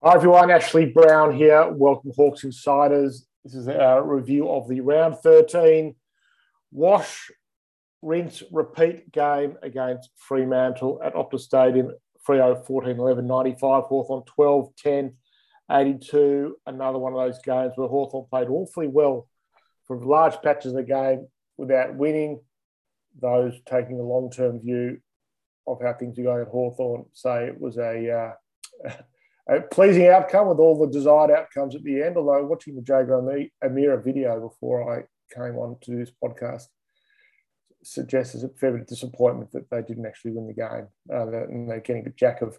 Hi everyone, Ashley Browne here. Welcome, Hawks Insiders. This is our review of the round 13 wash, rinse, repeat game against Fremantle at Optus Stadium, Freo 14 11 95, Hawthorn 12 10 82. Another one of those games where Hawthorn played awfully well for large patches of the game without winning. Those taking a long term view of how things are going at Hawthorn say it was a. Uh, a pleasing outcome with all the desired outcomes at the end. Although watching the Jaeger O'Meara video before I came on to this podcast suggests there's a fair bit of disappointment that they didn't actually win the game. Uh, and they're getting a jack of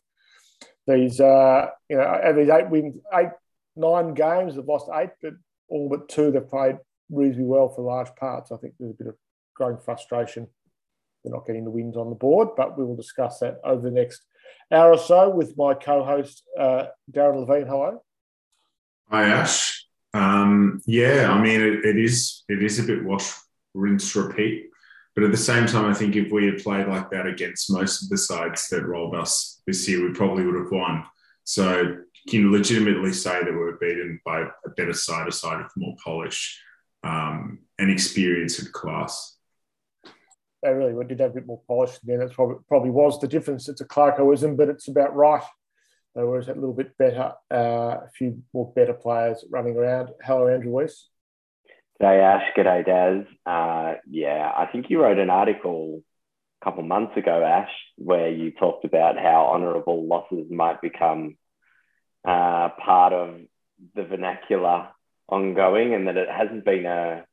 these, uh, you know, these eight wins, eight, nine games, they've lost eight, but all but two they've played reasonably well for large parts. I think there's a bit of growing frustration. They're not getting the wins on the board, but we will discuss that over the next hour or so with my co-host uh, Darren Levin. Hello. Hi Ash. Um, yeah, I mean it, it is it is a bit wash, rinse, repeat. But at the same time, I think if we had played like that against most of the sides that rolled us this year, we probably would have won. So you can legitimately say that we were beaten by a better side, a side with more polish um, and experience and class they really did have a bit more polish then. It probably, probably was the difference. It's a Clarkoism, but it's about right. There was a little bit better, uh, a few more better players running around. Hello, Andrew Weiss. G'day, Ash. G'day, Daz. Uh, yeah, I think you wrote an article a couple months ago, Ash, where you talked about how honourable losses might become uh, part of the vernacular ongoing and that it hasn't been a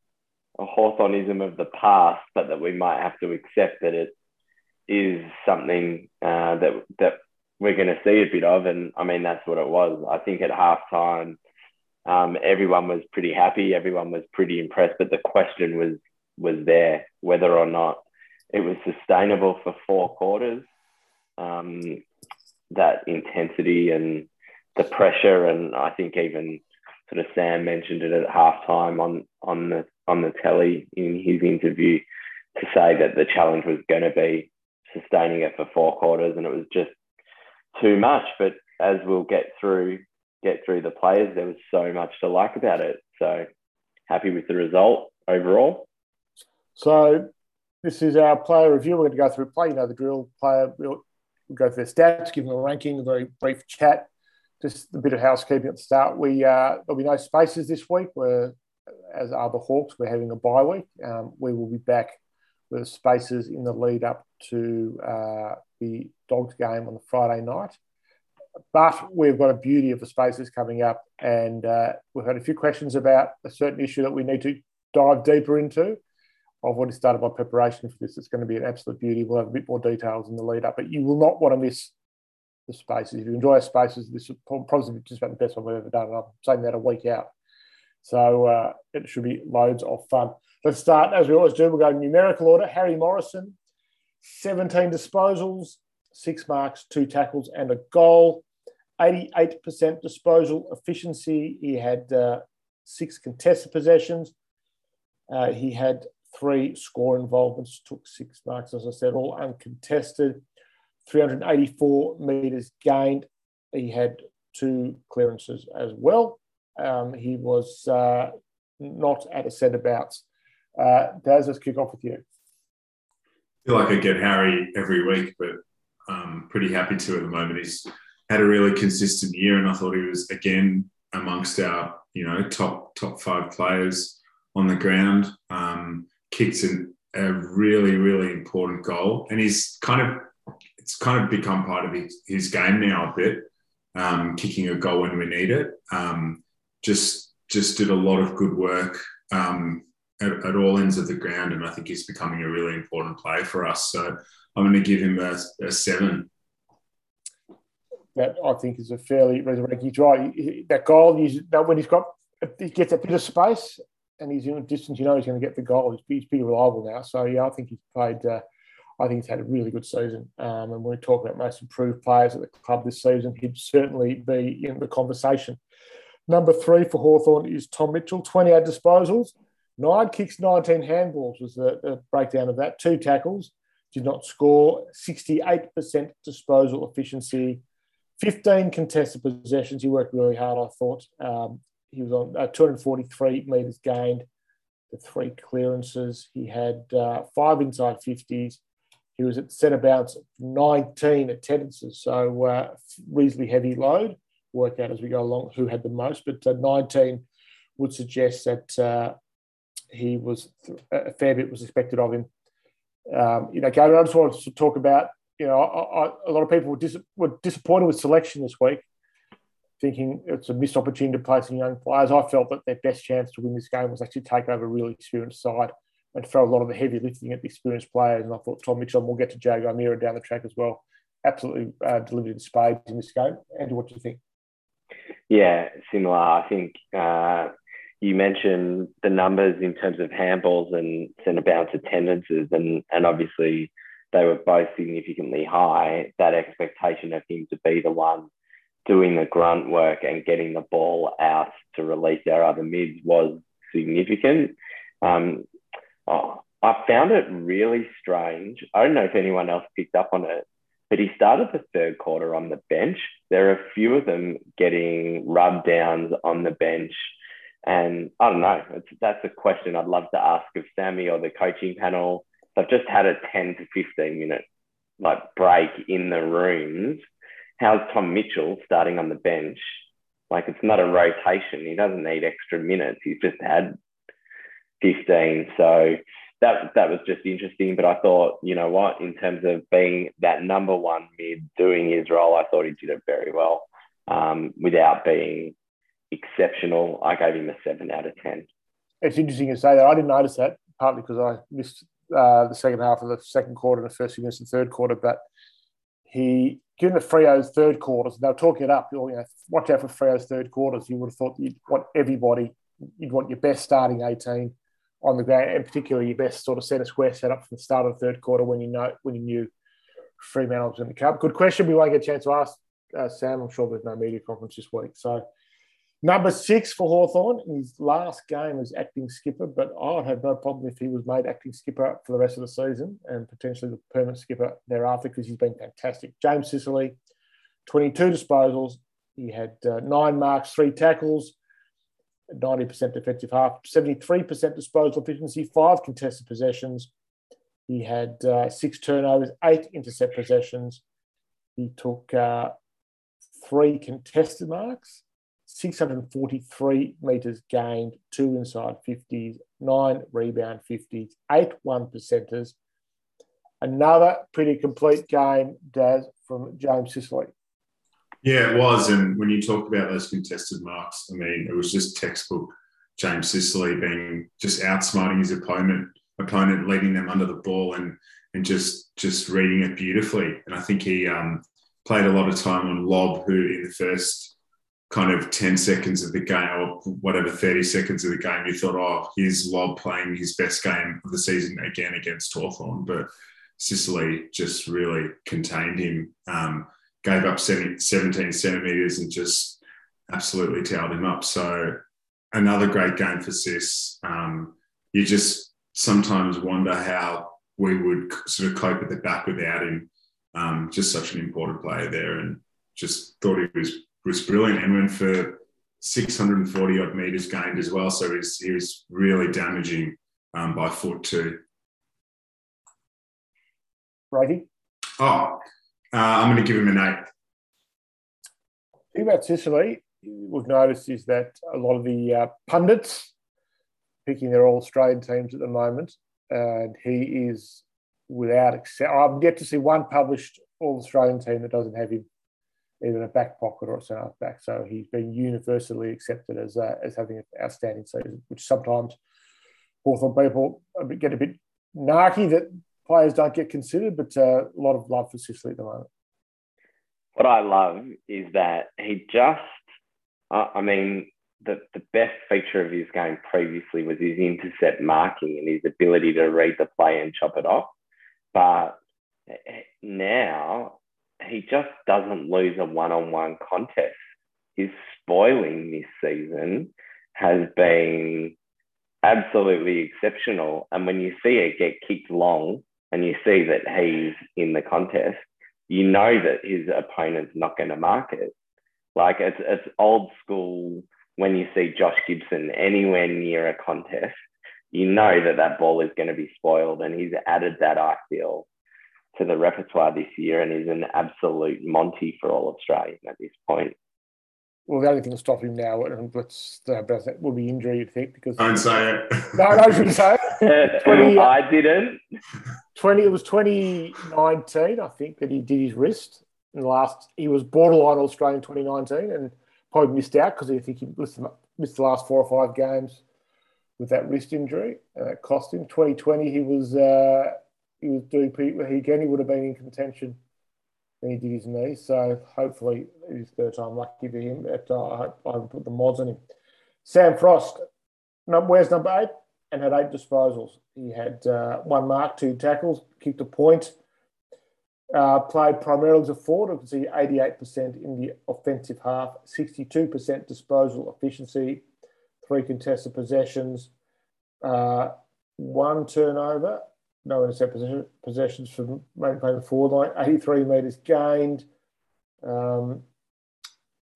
a Hawthornism of the past, but that we might have to accept that it is something uh, that that we're going to see a bit of. And I mean, that's what it was. I think at halftime, um, everyone was pretty happy. Everyone was pretty impressed. But the question was was there whether or not it was sustainable for four quarters. Um, that intensity and the pressure, and I think even sort of Sam mentioned it at halftime on on the on the telly in his interview to say that the challenge was going to be sustaining it for four quarters, and it was just too much. But as we'll get through get through the players, there was so much to like about it. So happy with the result overall. So this is our player review. We're going to go through play. You know the drill. Player. We'll, we'll go through their stats, give them a ranking, a very brief chat. Just a bit of housekeeping at the start. We uh, there'll be no spaces this week. We're as are the Hawks. We're having a bye week. Um, we will be back with spaces in the lead up to uh, the Dogs game on the Friday night. But we've got a beauty of the spaces coming up, and uh, we've had a few questions about a certain issue that we need to dive deeper into. I've already started my preparation for this. It's going to be an absolute beauty. We'll have a bit more details in the lead up, but you will not want to miss the spaces. If you enjoy our spaces, this is probably just about the best one we've ever done. And I'm saying that a week out. So uh, it should be loads of fun. Let's start, as we always do, we'll go numerical order. Harry Morrison, 17 disposals, six marks, two tackles, and a goal. 88% disposal efficiency. He had uh, six contested possessions. Uh, he had three score involvements, took six marks, as I said, all uncontested. 384 metres gained. He had two clearances as well. Um, he was uh, not at a centre-bounce. Uh, Daz, let's kick off with you. I feel like I get Harry every week, but I'm pretty happy to at the moment. He's had a really consistent year, and I thought he was again amongst our you know top top five players on the ground. Um, kicks in a really really important goal, and he's kind of it's kind of become part of his, his game now a bit, um, kicking a goal when we need it. Um, just just did a lot of good work um, at, at, all ends of the ground, and I think he's becoming a really important player for us. So I'm going to give him a, a seven. That I think is a fairly resurrecting. He's right. That goal, he's, that when he's got he gets a bit of space and he's in a distance, you know he's going to get the goal. He's, he's pretty reliable now. So yeah, I think he's played. Uh, I think he's had a really good season. Um, and when we talk about most improved players at the club this season, he'd certainly be in the conversation. Number three for Hawthorn is Tom Mitchell, 28 disposals, nine kicks, 19 handballs was the, the breakdown of that. Two tackles, did not score, 68% disposal efficiency, 15 contested possessions. He worked really hard, I thought. Um, he was on uh, 243 metres gained, the three clearances. He had uh, five inside 50s. He was at centre bounce 19 attendances, so uh, reasonably heavy load. Work out as we go along who had the most, but uh, 19 would suggest that uh, he was a fair bit was expected of him. Um, you know, Gary, I just wanted to talk about. You know, I, I, a lot of people were, dis- were disappointed with selection this week, thinking it's a missed opportunity to play some young players. I felt that their best chance to win this game was actually take over a really experienced side and throw a lot of the heavy lifting at the experienced players. And I thought Tom Mitchell, and we'll get to Jaeger O'Meara down the track as well, absolutely uh, delivered in spades in this game. Andrew, what do you think? Yeah, similar. I think uh, you mentioned the numbers in terms of handballs and centre bounce attendances, and, and obviously they were both significantly high. That expectation of him to be the one doing the grunt work and getting the ball out to release our other mids was significant. Um, oh, I found it really strange. I don't know if anyone else picked up on it, but he started the third quarter on the bench. There are a few of them getting rub downs on the bench. And I don't know, that's a question I'd love to ask of Sammy or the coaching panel. I've just had a 10 to 15 minute like break in the rooms. How's Tom Mitchell starting on the bench? Like it's not a rotation. He doesn't need extra minutes. He's just had 15. So that that was just interesting. But I thought, you know what, in terms of being that number one mid doing his role, I thought he did it very well um, without being exceptional. I gave him a seven out of ten. It's interesting to say that. I didn't notice that partly because I missed uh, the second half of the second quarter and the first few minutes of the third quarter, but he given the Freo's third quarters, they'll talk it up. You know, watch out for Freo's third quarters. You would have thought you'd want everybody, you'd want your best starting 18 on the ground, and particularly your best sort of centre square setup from the start of the third quarter when you know when you knew Fremantle was in the cup. Good question. We won't get a chance to ask uh, Sam. I'm sure there's no media conference this week. So number six for Hawthorn in his last game as acting skipper, but I'd have no problem if he was made acting skipper for the rest of the season and potentially the permanent skipper thereafter because he's been fantastic. James Sicily, 22 disposals. He had uh, nine marks, three tackles. 90% defensive half, 73% disposal efficiency, five contested possessions. He had uh, six turnovers, eight intercept possessions. He took uh, three contested marks, 643 metres gained, two inside 50s, nine rebound 50s, eight one percenters. Another pretty complete game, Daz, from James Sicily. Yeah, it was. And when you talk about those contested marks, I mean, it was just textbook James Sicily being just outsmarting his opponent, opponent leading them under the ball and and just just reading it beautifully. And I think he um, played a lot of time on Lobb, who in the first kind of 10 seconds of the game or whatever 30 seconds of the game you thought oh here's Lobb playing his best game of the season again against Hawthorn but Sicily just really contained him um, gave up 17 centimeters and just absolutely towed him up. So another great game for Sis. Um, you just sometimes wonder how we would sort of cope at the back without him. Um, just such an important player there, and just thought he was was brilliant and went for 640 odd meters gained as well. So he's, he was really damaging um, by foot too. Righty. Oh, uh, I'm going to give him an eight. Thing about Sicily, we've noticed is that a lot of the uh, pundits picking their all Australian teams at the moment, and he is without except I've yet to see one published all Australian team that doesn't have him either in a back pocket or a centre back. So he's been universally accepted as uh, as having an outstanding season, which sometimes Hawthorn people get a bit narky that players don't get considered, but uh, a lot of love for Sicily at the moment. What I love is that he just, uh, I mean, the, the best feature of his game previously was his intercept marking and his ability to read the play and chop it off. But now he just doesn't lose a one on one contest. His spoiling this season has been absolutely exceptional. And when you see it get kicked long and you see that he's in the contest, you know that his opponent's not going to mark it. Like it's it's old school when you see Josh Gibson anywhere near a contest, you know that that ball is going to be spoiled, and he's added that I feel to the repertoire this year, and is an absolute Monty for all Australian at this point. Well, the only thing to stop him now, and let's uh, will be injury, you think? Because don't say it. No, no, I shouldn't say it. 20, I didn't. Twenty. It was twenty nineteen, I think, that he did his wrist. In the last, he was borderline Australian twenty nineteen, and probably missed out because I think he missed, missed the last four or five games with that wrist injury, and that cost him. Twenty twenty, he was uh, he was doing pretty. He again, he would have been in contention then he did his knee. So hopefully his third time lucky for him. But uh, I hope I put the mods on him. Sam Frost, where's number eight? And had eight disposals. He had uh, one mark, two tackles, kicked a point. Uh, played primarily as a forward. You can see 88% in the offensive half, 62% disposal efficiency, three contested possessions, uh, one turnover, no intercept possession, possessions for maintaining the forward line, 83 metres gained. Um,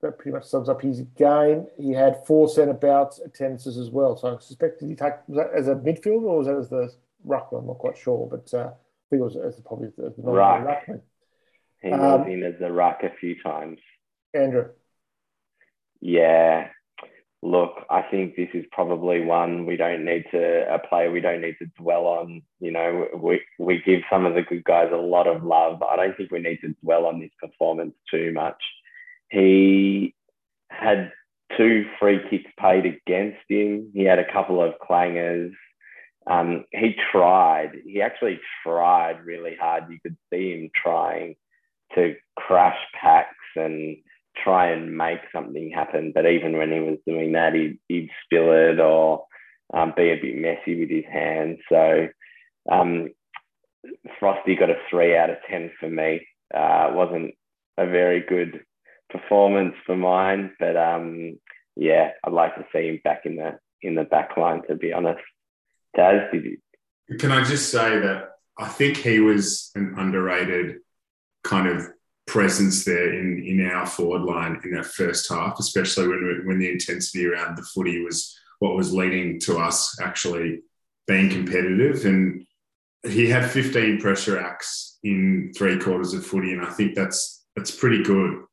that pretty much sums up his game. He had four centre bounce attendances as well. So I suspect did he take was that as a midfielder or was that as the ruckman? I'm not quite sure, but uh, I think it was as probably as the ruck. ruckman. He um, was in as a ruck a few times. Andrew. Yeah, look, I think this is probably one we don't need to a player we don't need to dwell on. You know, we we give some of the good guys a lot of love. I don't think we need to dwell on this performance too much. He had two free kicks paid against him. He had a couple of clangers. Um, he tried. He actually tried really hard. You could see him trying to crash packs and try and make something happen. But even when he was doing that, he'd, he'd spill it or um, be a bit messy with his hands. So um, Frosty got a three out of 10 for me. Uh, wasn't a very good performance for mine, but um, yeah, I'd like to see him back in the in the back line, to be honest. Daz, did you? Can I just say that I think he was an underrated kind of presence there in in our forward line in that first half, especially when when the intensity around the footy was what was leading to us actually being competitive. And he had 15 pressure acts in three quarters of footy, and I think that's that's pretty good.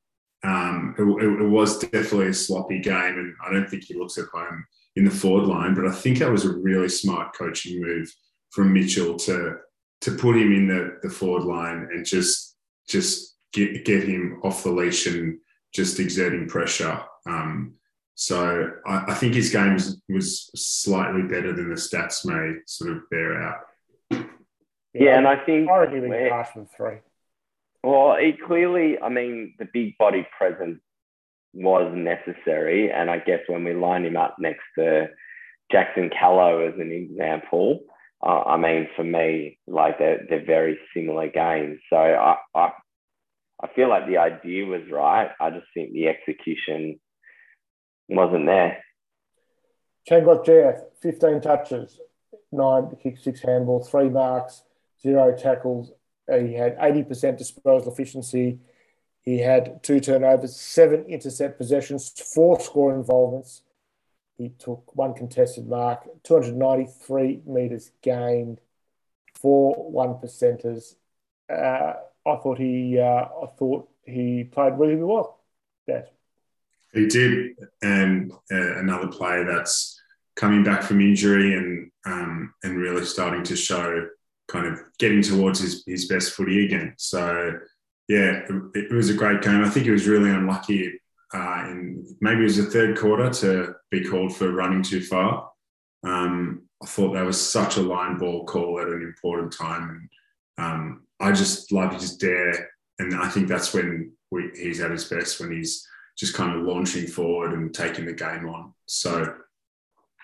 Um, it, it, was definitely a sloppy game, and I don't think he looks at home in the forward line. But I think that was a really smart coaching move from Mitchell to to put him in the, the forward line and just just get, get him off the leash and just exerting pressure. Um, so I, I, think his game was slightly better than the stats may sort of bear out. Yeah, yeah and I think already been past three. Well, it clearly, I mean, the big body presence was necessary, and I guess when we line him up next to Jackson Callow as an example, uh, I mean, for me, like they're, they're very similar games. So I, I, I feel like the idea was right. I just think the execution wasn't there. Changkuoth Jiath, 15 touches, nine kicks, six handballs, three marks, zero tackles. He had 80% disposal efficiency. He had two turnovers, seven intercept possessions, four score involvements. He took one contested mark, 293 metres gained, four one percenters. Uh, I thought he uh, I thought he played really well. Yes, he did, and uh, another player that's coming back from injury and um, and really starting to show kind of getting towards his, his best footy again. So yeah, it, it was a great game. I think he was really unlucky uh, in maybe it was the third quarter to be called for running too far. Um, I thought that was such a line ball call at an important time. And um, I just love his dare, and I think that's when we, he's at his best when he's just kind of launching forward and taking the game on. So,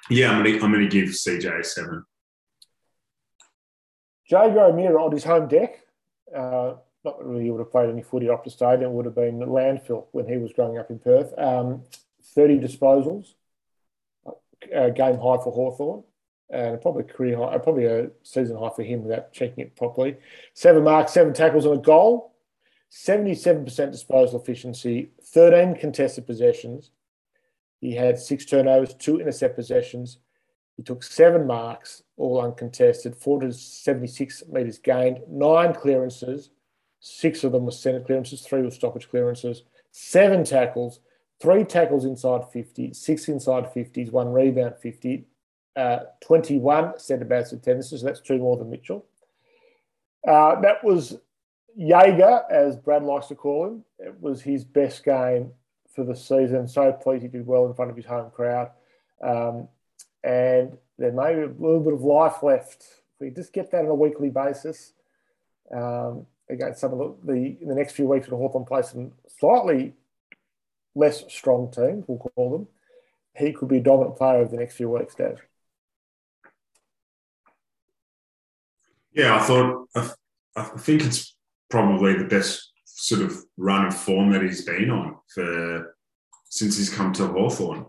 yeah, I'm gonna I'm gonna give CJ a seven. Jaeger O'Meara on his home deck. Uh, not really he would have played any footy off the stadium. It would have been landfill when he was growing up in Perth. Um, 30 disposals, uh, game high for Hawthorn and probably career high, probably a season high for him without checking it properly. Seven marks, seven tackles, and a goal. 77% disposal efficiency, 13 contested possessions. He had six turnovers, two intercept possessions. He took seven marks, all uncontested, 476 metres gained, nine clearances. Six of them were centre clearances, three were stoppage clearances, seven tackles, three tackles inside 50, six inside 50s, one rebound 50, uh, 21 centre backs attendances. So that's two more than Mitchell. Uh, that was Jaeger, as Brad likes to call him. It was his best game for the season. So pleased he did well in front of his home crowd. Um, and there may be a little bit of life left. If we just get that on a weekly basis um, against some of the, the, in the next few weeks, when Hawthorn play some slightly less strong teams, we'll call them, he could be a dominant player over the next few weeks, Dave. Yeah, I thought, I, I think it's probably the best sort of run of form that he's been on for since he's come to Hawthorn.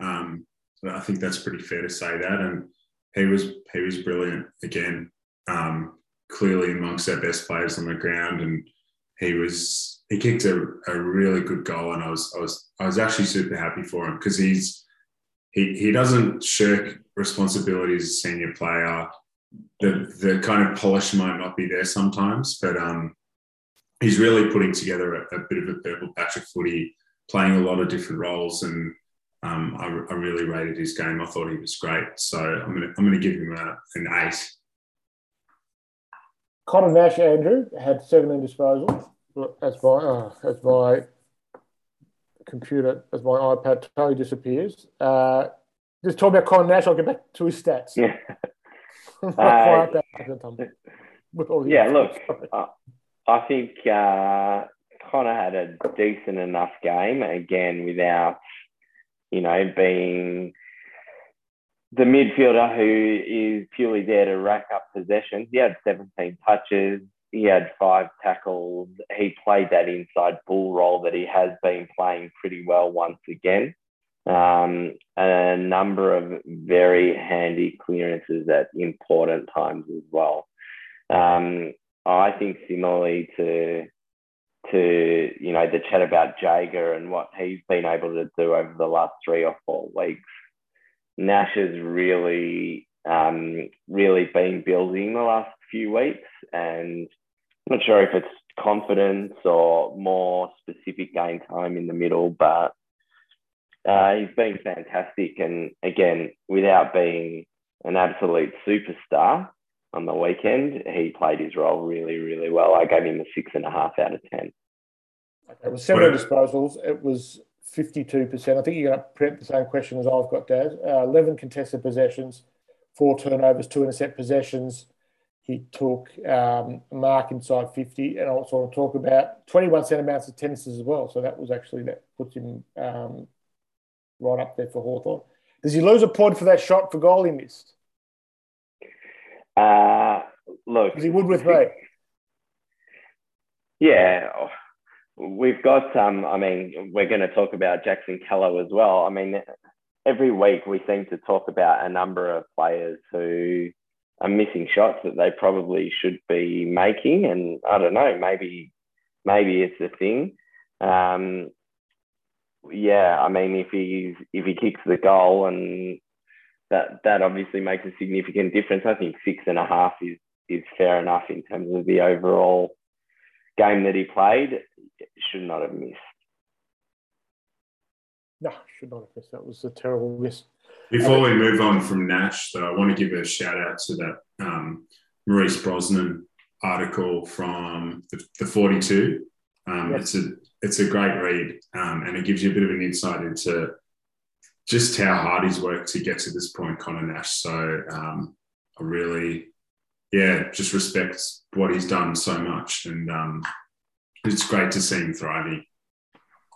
Um, I think that's pretty fair to say that. And he was he was brilliant again. Um, clearly amongst our best players on the ground, and he was he kicked a, a really good goal, and I was I was I was actually super happy for him because he's he he doesn't shirk responsibility as a senior player. The the kind of polish might not be there sometimes, but um, he's really putting together a, a bit of a purple patch of footy, playing a lot of different roles, and um, I, I, really rated his game. I thought he was great, so I'm gonna I'm gonna give him a, an eight. Connor Nash Andrew had 17 disposals. As my uh, as my computer, as my iPad totally disappears. Uh, just talk about Connor Nash. I'll get back to his stats. Yeah. uh, yeah. Look, uh, I think uh, Connor had a decent enough game again without you know, being the midfielder who is purely there to rack up possessions. He had 17 touches. He had five tackles. He played that inside bull role that he has been playing pretty well once again. Um, a number of very handy clearances at important times as well. Um, I think similarly to to you know the chat about Jaeger and what he's been able to do over the last three or four weeks. Nash has really um, really been building the last few weeks, and I'm not sure if it's confidence or more specific game time in the middle, but uh, he's been fantastic. And again, without being an absolute superstar on the weekend, he played his role really, really well. I gave him a six and a half out of 10. It was seven disposals. It was 52%. I think you're going to print the same question as I've got, Dad. Uh, 11 contested possessions, four turnovers, two intercept possessions. He took um, a mark inside 50 and I also want to talk about 21 centre bounce attendances as well. So that was actually, that puts him um, right up there for Hawthorn. Does he lose a point for that shot for goal he missed? Uh, look. Because he would with me. Yeah, We've got, um, I mean, we're going to talk about Jackson Callow as well. I mean, every week we seem to talk about a number of players who are missing shots that they probably should be making. And I don't know, maybe, maybe it's a thing. Um, yeah, I mean, if he's if he kicks the goal and that that obviously makes a significant difference. I think six and a half is is fair enough in terms of the overall game that he played should not have missed. No, should not have missed. That was a terrible miss. Before we move on from Nash, though, I want to give a shout out to that um, Maurice Brosnan article from the, the 42. Um, yes. It's a it's a great read, um, and it gives you a bit of an insight into just how hard he's worked to get to this point, Connor Nash. So um, I really, yeah, just respect what he's done so much, and um, it's great to see him thriving.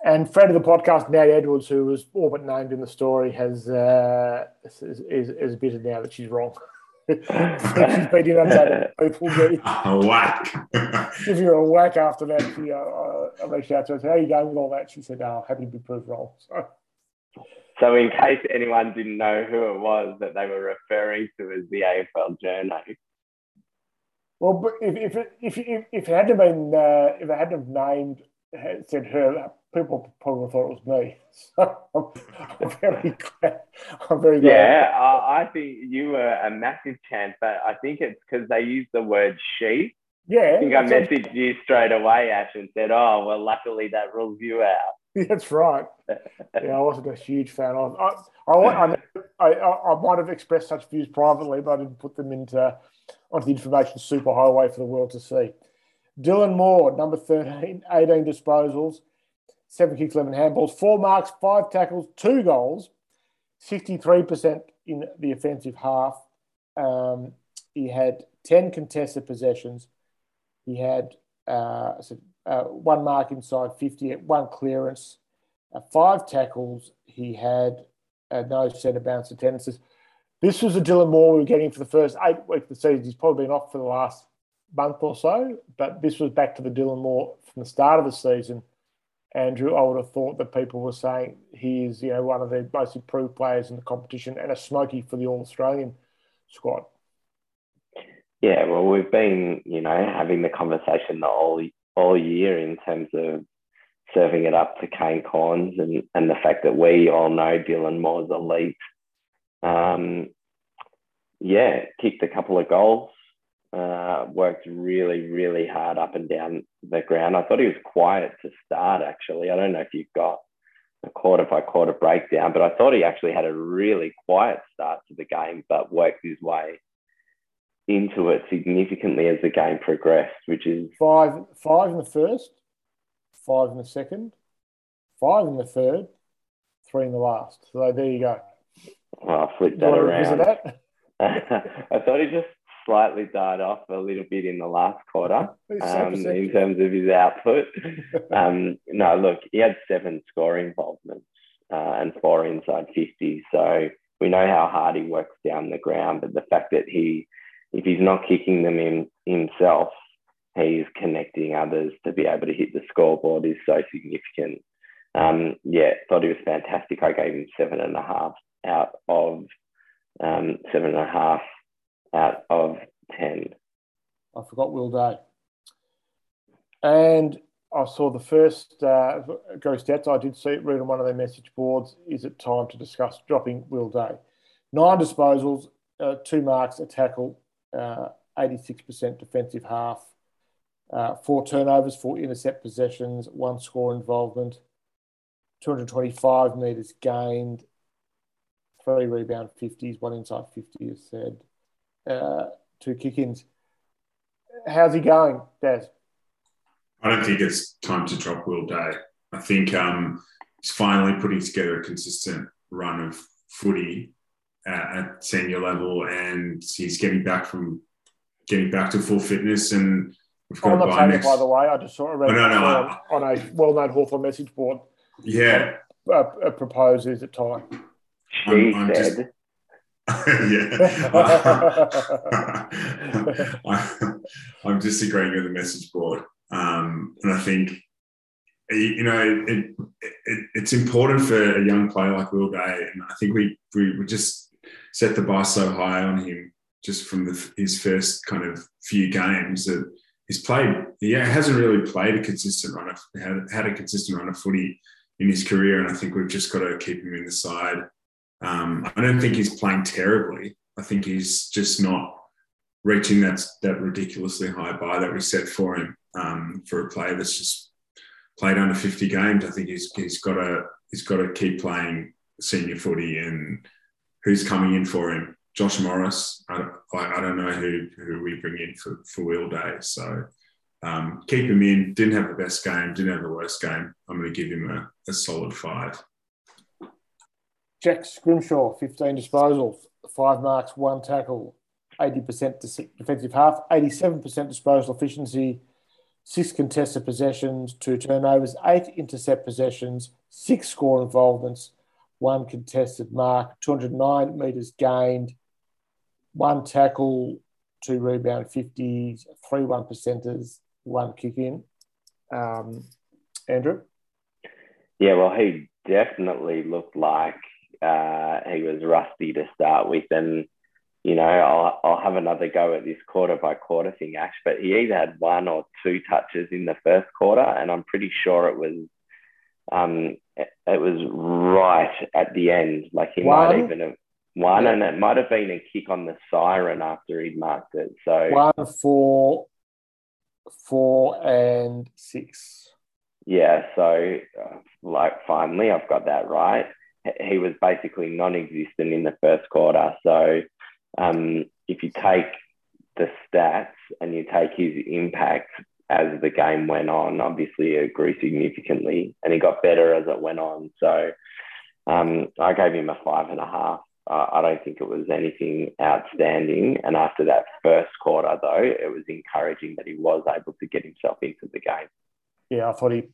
And friend of the podcast, Nat Edwards, who was all but named in the story, has uh, is, is, is bitter now that she's wrong. she's been inundated people. A whack. Give you a whack after that. She, uh, I reached out to her. Said, How are you going with all that? She said, "Oh, happy to be proved wrong." So. So, in case anyone didn't know who it was that they were referring to as the AFL journo, Well, but if if it, if if, if it hadn't been uh, if it hadn't have named said her, people probably thought it was me. So I'm, very glad. I'm very glad. Yeah, I, I think you were a massive chance, but I think it's because they used the word she. Yeah. I think I messaged a... you straight away, Ash, and said, "Oh, well, luckily that rules you out." That's right. yeah, I wasn't a huge fan. I, I, I, I, I, might have expressed such views privately, but I didn't put them into onto the information superhighway for the world to see. Dylan Moore, number 13, 18 disposals, seven kicks, 11 handballs, four marks, five tackles, two goals, 63% in the offensive half. Um, he had 10 contested possessions. He had uh, uh, one mark inside 50, one clearance, uh, five tackles. He had uh, no centre bounce attendances. This was a Dylan Moore we were getting for the first eight weeks of the season. He's probably been off for the last month or so, but this was back to the Dylan Moore from the start of the season. Andrew, I would have thought that people were saying he is, you know, one of the most improved players in the competition and a smoky for the All Australian squad. Yeah, well, we've been, you know, having the conversation all all year in terms of serving it up to Kane Cornes and, and the fact that we all know Dylan Moore's elite. Um, yeah, kicked a couple of goals, uh, worked really, really hard up and down the ground. I thought he was quiet to start, actually. I don't know if you've got a quarter by quarter breakdown, but I thought he actually had a really quiet start to the game, but worked his way into it significantly as the game progressed, which is five five in the first, five in the second, five in the third, three in the last. So there you go. Well, I flipped that around. That? I thought he just slightly died off a little bit in the last quarter um, in terms of his output. um, no, look, he had seven scoring involvements uh, and four inside 50. So we know how hard he works down the ground, but the fact that he, if he's not kicking them in himself, he's connecting others to be able to hit the scoreboard is so significant. Um, yeah, thought he was fantastic. I gave him seven and a half out of um, seven and a half out of 10. I forgot Will Day. And I saw the first uh, Go Stats. I did see it read on one of their message boards. Is it time to discuss dropping Will Day? Nine disposals, uh, two marks, a tackle, uh, 86% defensive half, uh, four turnovers, four intercept possessions, one score involvement, 225 metres gained, three rebound 50s, one inside 50, as said uh, two kick ins. How's he going, Daz? I don't think it's time to drop Will Day. I think um, he's finally putting together a consistent run of footy at, at senior level, and he's getting back from getting back to full fitness. And we've got I'm not saying next... by the way. I just saw it oh, no, no, on, on, a well-known Hawthorn message board. Yeah, uh, uh, proposes at time. She I'm, I'm said. Just, yeah. I'm disagreeing with the message board. Um, and I think, you know, it, it, it's important for a young player like Will Day. And I think we, we, we just set the bar so high on him just from the, his first kind of few games that he's played, he hasn't really played a consistent run of, had, had a consistent run of footy in his career. And I think we've just got to keep him in the side um, I don't think he's playing terribly. I think he's just not reaching that that ridiculously high bar that we set for him um, for a player that's just played under 50 games. I think he's he's got to he's got to keep playing senior footy and who's coming in for him. Josh Morris. I I don't know who who we bring in for for Will Day. So um, keep him in. Didn't have the best game. Didn't have the worst game. I'm going to give him a, a solid five. Jack Scrimshaw, 15 disposals, five marks, one tackle, 80% defensive half, 87% disposal efficiency, six contested possessions, two turnovers, eight intercept possessions, six score involvements, one contested mark, 209 metres gained, one tackle, two rebound 50s, three one percenters, one kick in. Um, Andrew? Yeah, well, he definitely looked like uh, he was rusty to start with, and you know, I'll, I'll have another go at this quarter by quarter thing, Ash. But he either had one or two touches in the first quarter, and I'm pretty sure it was um, it, it was right at the end. Like he one. might even have one, yeah. and it might have been a kick on the siren after he'd marked it. So one, four, four, and six. Yeah. So, uh, like, finally, I've got that right. He was basically non-existent in the first quarter. So, um, if you take the stats and you take his impact as the game went on, obviously it grew significantly and he got better as it went on. So um, I gave him a five and a half. I don't think it was anything outstanding. And after that first quarter, though, it was encouraging that he was able to get himself into the game. Yeah, I thought he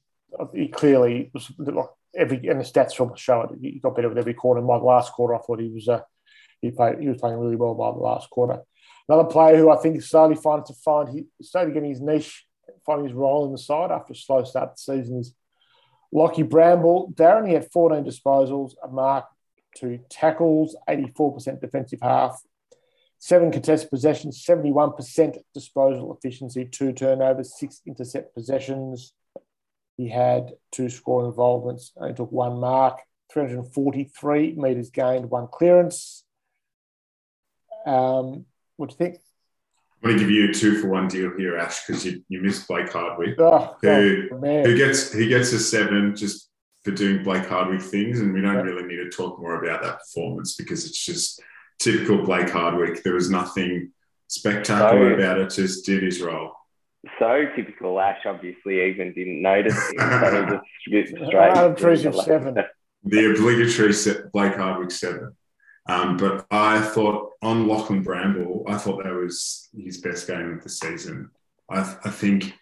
he clearly was like every and the stats from show it. He got better with every quarter. My last quarter, I thought he was uh, he played he was playing really well by the last quarter. Another player who I think is slowly finding to find he started getting his niche, finding his role in the side after a slow start to the season is Lockie Bramble. Darren, he had 14 disposals, a mark, two tackles, 84% defensive half, seven contested possessions, 71% disposal efficiency, two turnovers, six intercept possessions. He had two score involvements, only took one mark, 343 metres gained, one clearance. Um, what do you think? I'm going to give you a two for one deal here, Ash, because you, you missed Blake Hardwick, oh, who, oh, who gets he gets a seven just for doing Blake Hardwick things, and we don't yeah. really need to talk more about that performance because it's just typical Blake Hardwick. There was nothing spectacular so, about it; just did his role. So typical Ash. Obviously, even didn't notice him. so just straight. seven. The obligatory set, Blake Hardwick seven. Um, but I thought on Lachlan Bramble, I thought that was his best game of the season. I, I, think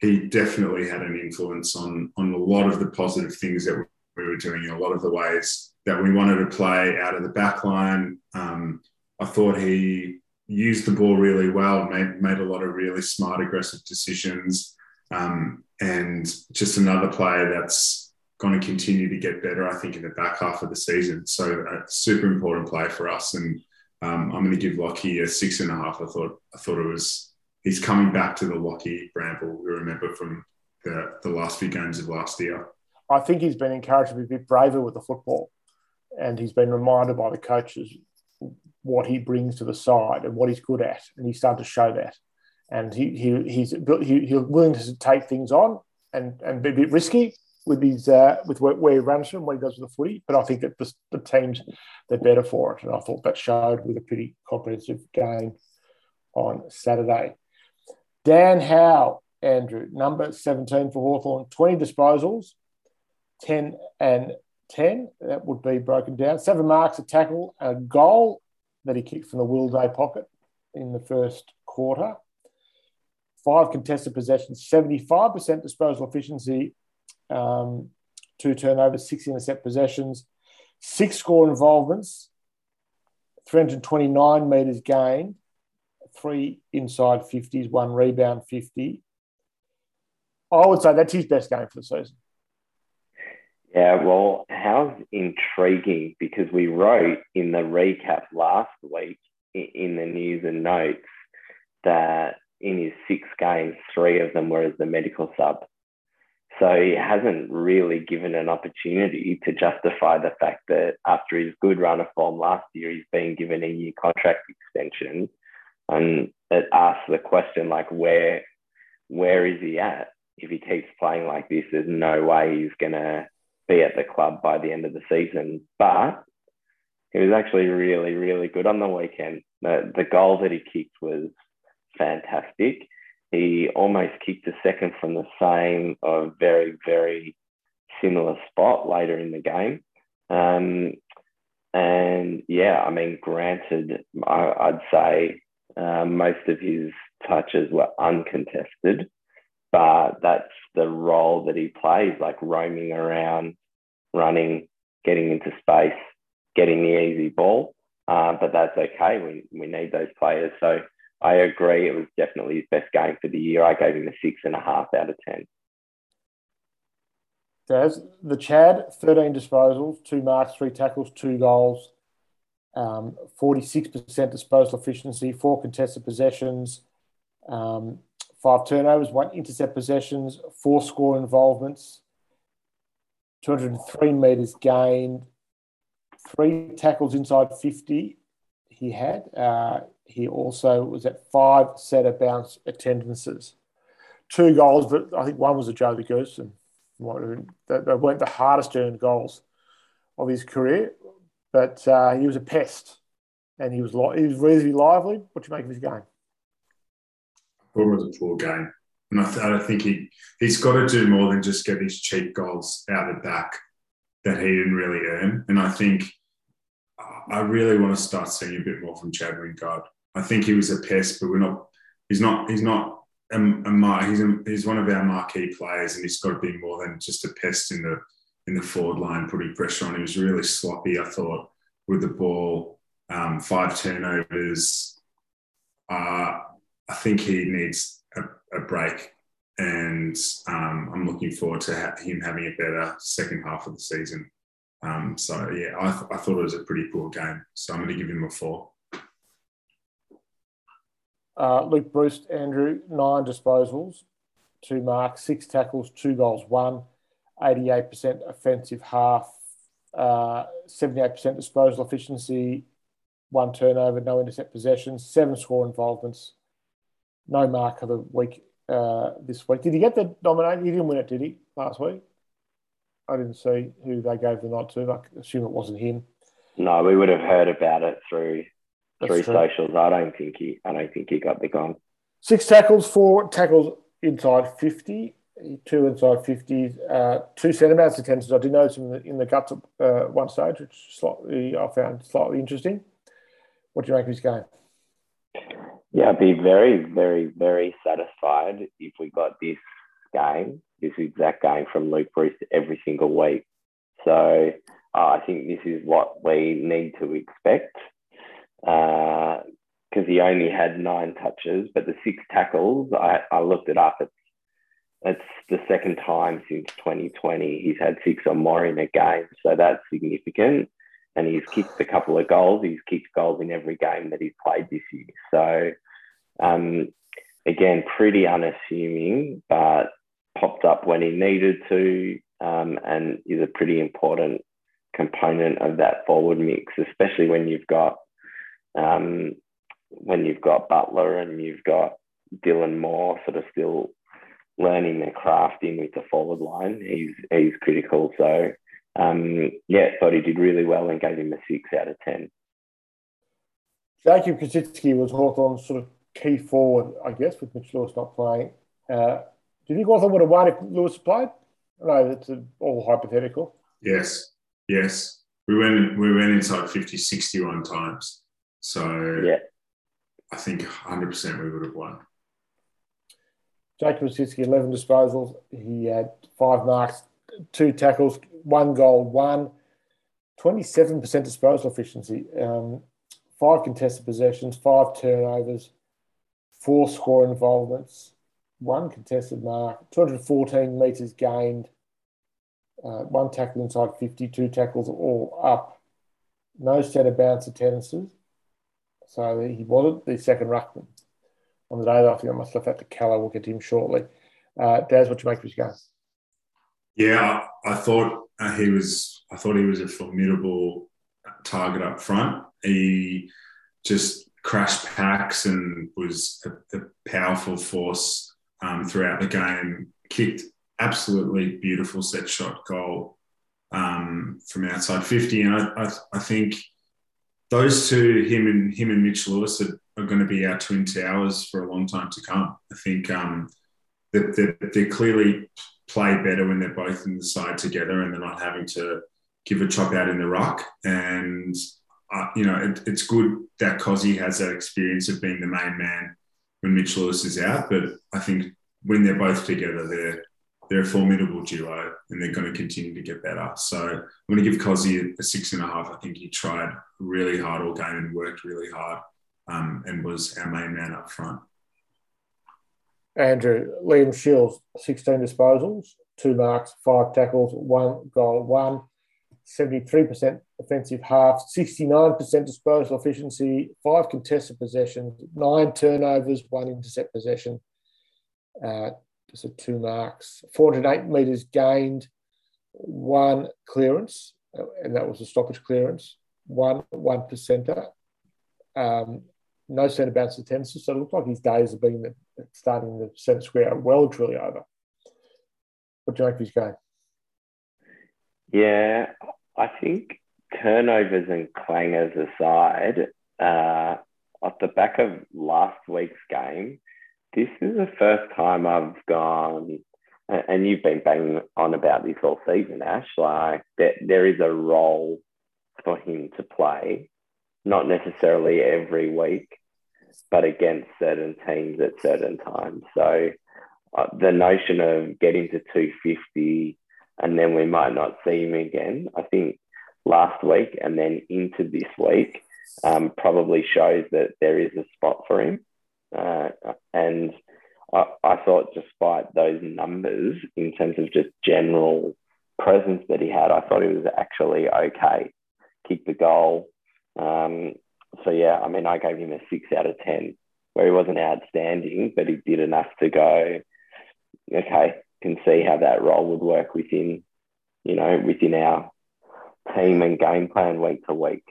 he definitely had an influence on on a lot of the positive things that we were doing in a lot of the ways that we wanted to play out of the back line. Um, I thought he used the ball really well, made, made a lot of really smart, aggressive decisions, um, and just another player that's going to continue to get better, I think, in the back half of the season. So a super important play for us. And um, I'm going to give Lockie a six and a half. I thought I thought it was he's coming back to the Lockie Bramble we remember from the, the last few games of last year. I think he's been encouraged to be a bit braver with the football. And he's been reminded by the coaches what he brings to the side and what he's good at. And he's started to show that. And he, he, he's, he, he's willing to take things on and, and be a bit risky, with his uh, with where, where, he runs from, what he does with the footy. But I think that the, the teams they're better for it, and I thought that showed with a pretty comprehensive game on Saturday. Dan Howe, Andrew, number 17 for Hawthorn, 20 disposals, 10 and 10. That would be broken down. Seven marks, a tackle, a goal that he kicked from the Will Day pocket in the first quarter. Five contested possessions, 75% disposal efficiency, um, two turnovers, six intercept possessions, six score involvements, 329 metres gained, three inside 50s, one rebound 50. I would say that's his best game for the season. Yeah, well, how's intriguing because we wrote in the recap last week in the news and notes that in his six games, three of them were as the medical sub. So he hasn't really given an opportunity to justify the fact that after his good run of form last year, he's been given a year contract extension. And it asks the question like where where is he at? If he keeps playing like this, there's no way he's gonna be at the club by the end of the season. But he was actually really, really good on the weekend. The, the goal that he kicked was fantastic. He almost kicked a second from the same or very, very similar spot later in the game. Um, and yeah, I mean, granted, I, would say uh, most of his touches were uncontested, but that's the role that he plays, like roaming around, running, getting into space, getting the easy ball. Uh, but that's okay. We, we need those players. So I agree. It was definitely his best game for the year. I gave him a six and a half out of 10. Daz, the Chad, 13 disposals, two marks, three tackles, two goals. um, 46% disposal efficiency, four contested possessions, um, five turnovers, one intercept possessions, four score involvements, 203 metres gained, three tackles inside 50 he had. Uh, he also was at five centre bounce attendances. Two goals, but I think one was a Joey Goose, and they weren't the hardest earned goals of his career, but uh, he was a pest, and he was li- he was reasonably lively. What do you make of his game? It was a poor game, and I, th- I think he he's got to do more than just get these cheap goals out the back that he didn't really earn, and I think I really want to start seeing a bit more from Chad Wingard. I think he was a pest, but we're not. He's not. He's not. A, a, he's a, he's one of our marquee players, and he's got to be more than just a pest in the in the forward line, putting pressure on. He was really sloppy. I thought with the ball, um, five turnovers. Uh, I think he needs a, a break, and um, I'm looking forward to ha- him having a better second half of the season. Um, so yeah, I, th- I thought it was a pretty poor game. So I'm going to give him a four. Uh, Luke Breust, Andrew, nine disposals, two marks, six tackles, two goals, one, 88% offensive half, uh, 78% disposal efficiency, one turnover, no intercept possessions, seven score involvements, no mark of the week uh, this week. Did he get the nomination? He didn't win it, did he, last week? I didn't see who they gave the nod to. I assume it wasn't him. No, we would have heard about it through That's through true. socials. I don't think he. I don't think he got the gong. Six tackles, four tackles inside fifty, two inside fifty, uh, two centre-bounce attentions. I did notice in the in the guts at uh, one stage, which slightly I found slightly interesting. What do you make of his game? Yeah, I'd be very, very, very satisfied if we got this game this exact game from Luke Breust every single week. So uh, I think this is what we need to expect because uh, he only had nine touches, but the six tackles, I, I looked it up. It's, it's the second time since 2020 he's had six or more in a game. So that's significant. And he's kicked a couple of goals. He's kicked goals in every game that he's played this year. So, um, again, pretty unassuming, but popped up when he needed to um, and is a pretty important component of that forward mix, especially when you've got um, when you've got Butler and you've got Dylan Moore sort of still learning their craft in with the forward line. He's he's critical. So um, yeah, thought he did really well and gave him a six out of ten. Jacob Koschitzke was Hawthorn's sort of key forward, I guess, with Mitch Lewis not playing. Uh, do you think Hawthorn would have won if Lewis played? No, that's all hypothetical. Yes, yes. We went we went inside 50, 61 times. So yeah, I think 100% we would have won. Jake Koschitzke, 11 disposals. He had five marks, two tackles, one goal, one. 27% disposal efficiency, um, five contested possessions, five turnovers, four score involvements, one contested mark, 214 metres gained, uh, one tackle inside 52 tackles all up, no centre bounce attendances. So he wasn't the second ruckman on the day. I think I must have had to Keller. We'll get to him shortly. Uh, Daz, what do you make of his game? Yeah, I, thought uh, he was. I thought he was a formidable target up front. He just crashed packs and was a, a powerful force um, throughout the game, kicked absolutely beautiful set shot goal um, from outside 50. And I, I, I, think those two, him and him and Mitch Lewis, are, are, going to be our twin towers for a long time to come. I think um, that they, they, clearly play better when they're both in the side together and they're not having to give a chop out in the ruck. And uh, you know, it, it's good that Cozzy has that experience of being the main man when Mitch Lewis is out. But I think when they're both together, they're they're a formidable duo and they're going to continue to get better. So I'm going to give Cozzy a six and a half. I think he tried really hard all game and worked really hard um, and was our main man up front. Andrew, Liam Shields, 16 disposals, two marks, five tackles, one goal, one. 73% offensive half, 69% disposal efficiency, five contested possessions, nine turnovers, one intercept possession, uh, a two marks, 408 metres gained, one clearance, uh, and that was a stoppage clearance, one one percenter, um, no centre bounce attempts. So it looked like his days have been starting the centre square well truly over. What do you make of his game? Yeah, I think turnovers and clangers aside, uh, off the back of last week's game, this is the first time I've gone, and you've been banging on about this all season, Ash. Like that, there is a role for him to play, not necessarily every week, but against certain teams at certain times. So uh, the notion of getting to 250 and then we might not see him again, I think last week and then into this week um, probably shows that there is a spot for him. Uh, and I, I thought, despite those numbers, in terms of just general presence that he had, I thought he was actually okay. Kicked the goal. Um, so, yeah, I mean, I gave him a six out of 10, where he wasn't outstanding, but he did enough to go, okay, can see how that role would work within, you know, within our team and game plan week to week.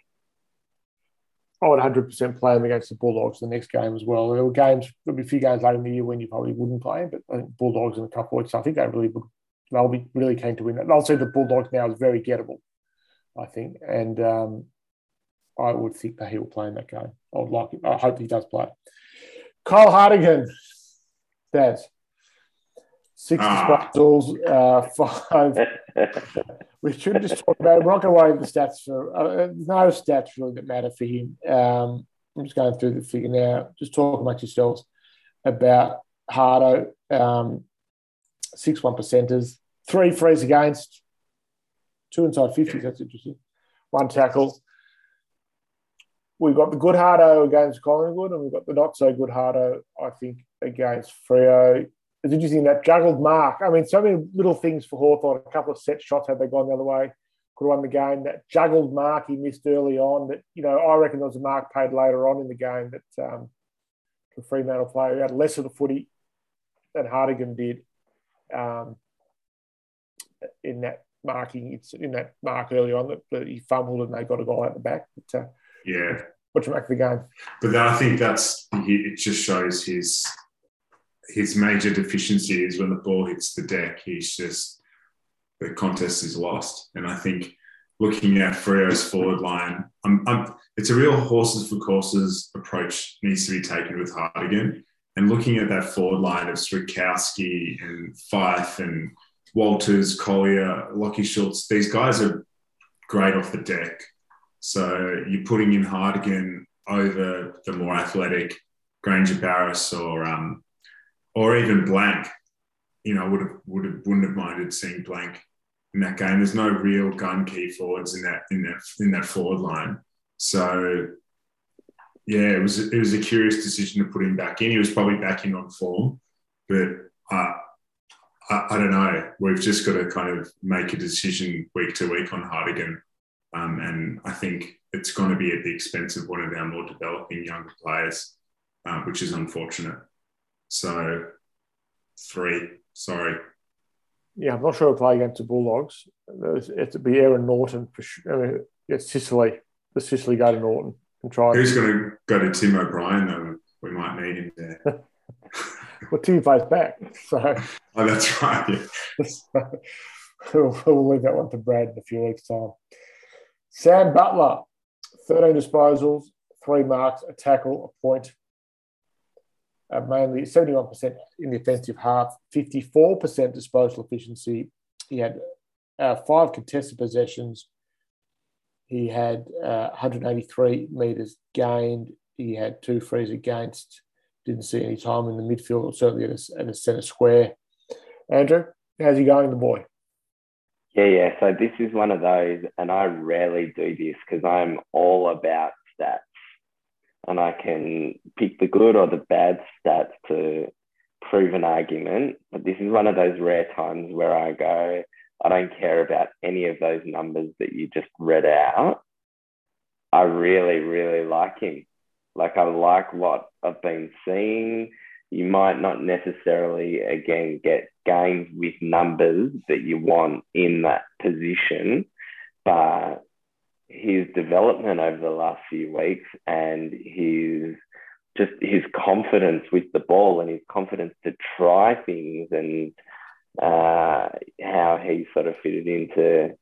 I would 100% play him against the Bulldogs the next game as well. There were games, there'll be a few games later in the year when you probably wouldn't play him, but I think Bulldogs in a couple of weeks, I think they really would, they'll be really keen to win that. I'll say the Bulldogs now is very gettable, I think, and um, I would think that he will play in that game. I would like it. I hope he does play. Kyle Hartigan, Daz. Six ah. disposals, uh, five. we should just talk about. It. We're not going to worry the stats for. Uh, there's no stats really that matter for him. Um, I'm just going through the figure now. Just talk amongst yourselves about Hardo. Um, six one percenters, three frees against, two inside fifties. That's interesting. One tackle. We've got the good Hardo against Collingwood, and we've got the not so good Hardo, I think, against Freo it's interesting that juggled mark. I mean, so many little things for Hawthorn. A couple of set shots had they gone the other way, could have won the game. That juggled mark he missed early on. That you know, I reckon there was a mark paid later on in the game that um, the Fremantle player had less of the footy than Hartigan did um, in that marking. It's in that mark early on that, that, he fumbled and they got a goal out the back. But, uh, yeah. What you of the game? But then I think that's it. Just shows his his major deficiency is when the ball hits the deck, he's just the contest is lost. And I think looking at Freo's forward line, I'm, I'm, it's a real horses for courses approach needs to be taken with Hartigan. And looking at that forward line of Switkowski and Fyfe and Walters, Collier, Lachie Schultz, these guys are great off the deck. So you're putting in Hartigan over the more athletic Grainger-Barras or um, or even blank. You know, would have would have wouldn't have minded seeing blank in that game. There's no real gun key forwards in that in that in that forward line. So yeah, it was it was a curious decision to put him back in. He was probably back in on form, but uh, I, I, don't know. We've just got to kind of make a decision week to week on Hartigan, um, and I think it's going to be at the expense of one of our more developing younger players, uh, which is unfortunate. So three, sorry. Yeah, I'm not sure we'll play against the Bulldogs. It's, to be Aaron Naughton for sure. I mean, it's Sicily. The Sicily go to Naughton and try. Who's going to go to Tim O'Brien though? We might need him there. well, Tim plays back, so. Oh, that's right. Yeah. we'll leave that one to Brad in a few weeks' time. Sam Butler, 13 disposals, three marks, a tackle, a point, uh, mainly 71% in the offensive half, 54% disposal efficiency. He had uh, five contested possessions. He had uh, 183 metres gained. He had two frees against. Didn't see any time in the midfield, certainly at a, at a centre square. Andrew, how's he going, the boy? Yeah, yeah. So this is one of those, and I rarely do this because I'm all about stats and I can pick the good or the bad stats to prove an argument. But this is one of those rare times where I go, I don't care about any of those numbers that you just read out. I really, really like him. Like I like what I've been seeing. You might not necessarily again get games with numbers that you want in that position, but his development over the last few weeks and his just his confidence with the ball and his confidence to try things and uh, how he sort of fitted into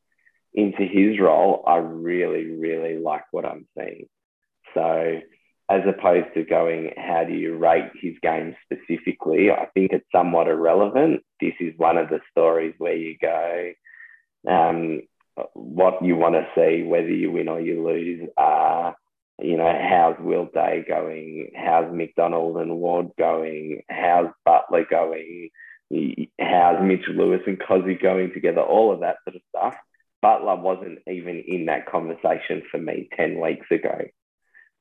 into his role, I really, really like what I'm seeing. So as opposed to going, how do you rate his game specifically? I think it's somewhat irrelevant. This is one of the stories where you go, um, what you want to see, whether you win or you lose, uh, you know, how's Will Day going? How's MacDonald and Ward going? How's Butler going? How's Mitch Lewis and Cozzy going together? All of that sort of stuff. Butler wasn't even in that conversation for me 10 weeks ago.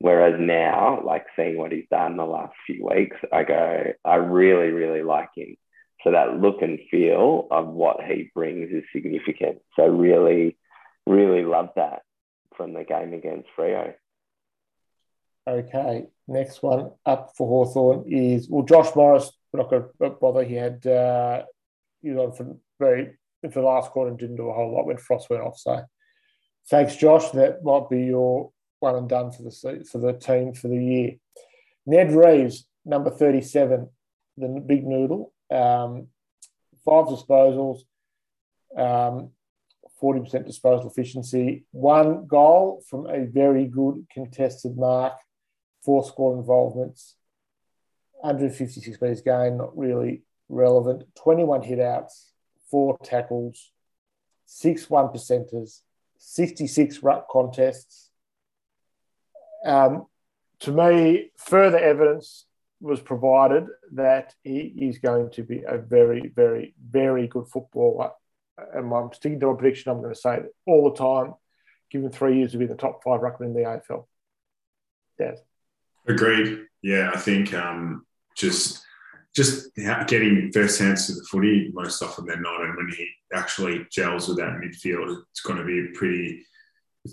Whereas now, like seeing what he's done the last few weeks, I go, I really, really like him. So that look and feel of what he brings is significant. So really, really love that from the game against Freo. Okay, next one up for Hawthorn is well, Josh Morris. We're not going to bother. He had uh, he was on for very for the last quarter and didn't do a whole lot when Frost went off. So thanks, Josh. That might be your one and done for the for the team for the year. Ned Reeves, number thirty-seven, the big noodle, um, five disposals, um, 40% disposal efficiency, one goal from a very good contested mark, four score involvements, 156 metres gain, not really relevant, 21 hit outs, four tackles, six one percenters, 66 ruck contests. Um, to me, further evidence was provided that he is going to be a very, very, very good footballer. And I'm sticking to my prediction. I'm going to say all the time, given three years to be the top five ruckman in the AFL. Yes. Agreed. Yeah, I think um, just just getting first hands to the footy most often than not, and when he actually gels with that midfield, it's going to be pretty.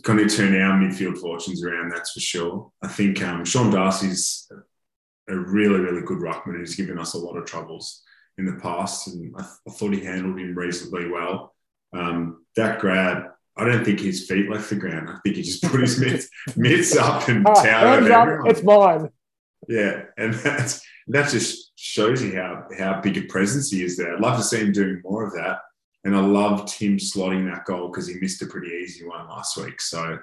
Going to turn our midfield fortunes around, that's for sure. I think um, Sean Darcy's a really, really good ruckman who's given us a lot of troubles in the past, and I, I thought he handled him reasonably well. Um, that grab, I don't think his feet left the ground. I think he just put his mitts, mitts up and oh, towered everyone. It's mine. Yeah, and that's that just shows you how how big a presence he is there. I'd love to see him doing more of that. And I loved him slotting that goal because he missed a pretty easy one last week. So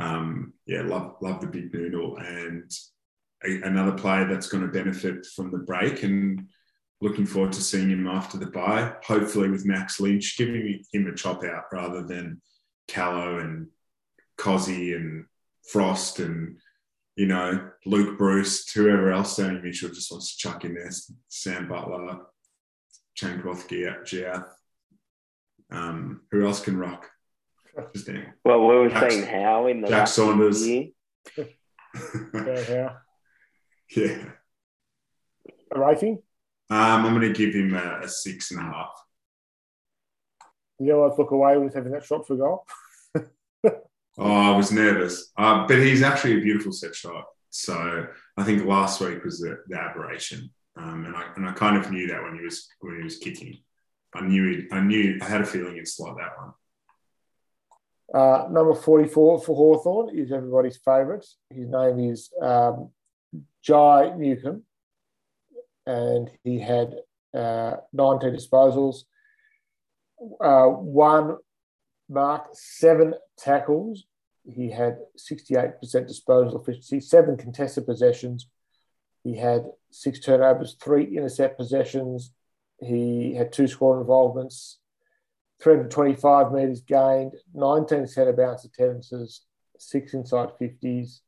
um, yeah, love love the big noodle and a, another player that's going to benefit from the break and looking forward to seeing him after the bye. Hopefully with Max Lynch giving him a chop out rather than Callow and Cozzy and Frost and you know, Luke Breust, whoever else Danny Mitchell just wants to chuck in there, Sam Butler, Changkuoth, Jiath. Um, who else can rock? Just Well, we were Jack, saying how in the Jack Saunders. yeah, how? Yeah. A rating? Um, I'm going to give him a, a, six and a half. You know, I look away with having that shot for goal. Oh, I was nervous, uh, but he's actually a beautiful set shot. So I think last week was the, the aberration, um, and I and I kind of knew that when he was when he was kicking. I knew it, I knew I had a feeling it's like that one. Uh, number 44 for Hawthorn is everybody's favourite. His name is um, Jai Newcombe, and he had uh, 19 disposals, uh, one mark, seven tackles. He had 68% disposal efficiency, seven contested possessions. He had six turnovers, three intercept possessions. He had two score involvements, 325 metres gained, 19 centre bounce attendances, six inside 50s,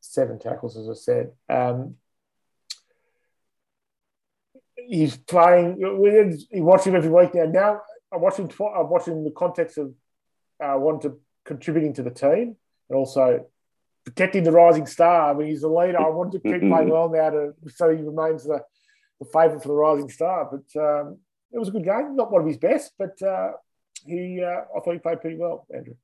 seven tackles, as I said. Um, he's playing, we watch him every week now. Now, I'm watching. I'm watching the context of uh, wanting to contributing to the team and also protecting the rising star. I mean, he's the leader. I want to keep playing well now to so he remains the, the favourite for the rising star. But um, it was a good game. Not one of his best, but uh, he uh, I thought he played pretty well, Andrew.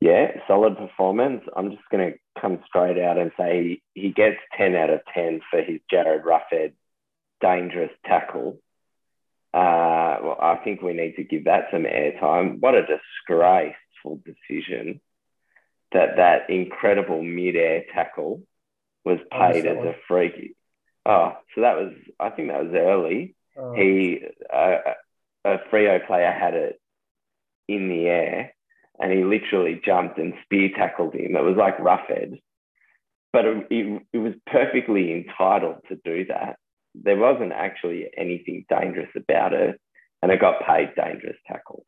Yeah, solid performance. I'm just going to come straight out and say he gets 10 out of 10 for his Jarryd Roughead dangerous tackle. Uh, well, I think we need to give that some airtime. What a disgraceful decision that that incredible mid-air tackle was paid as a free. Oh, so that was I think that was early. Oh. He uh, a Freo player had it in the air and he literally jumped and spear tackled him. It was like Roughead, but it, it, it, was perfectly entitled to do that. There wasn't actually anything dangerous about it, and it got paid dangerous tackle.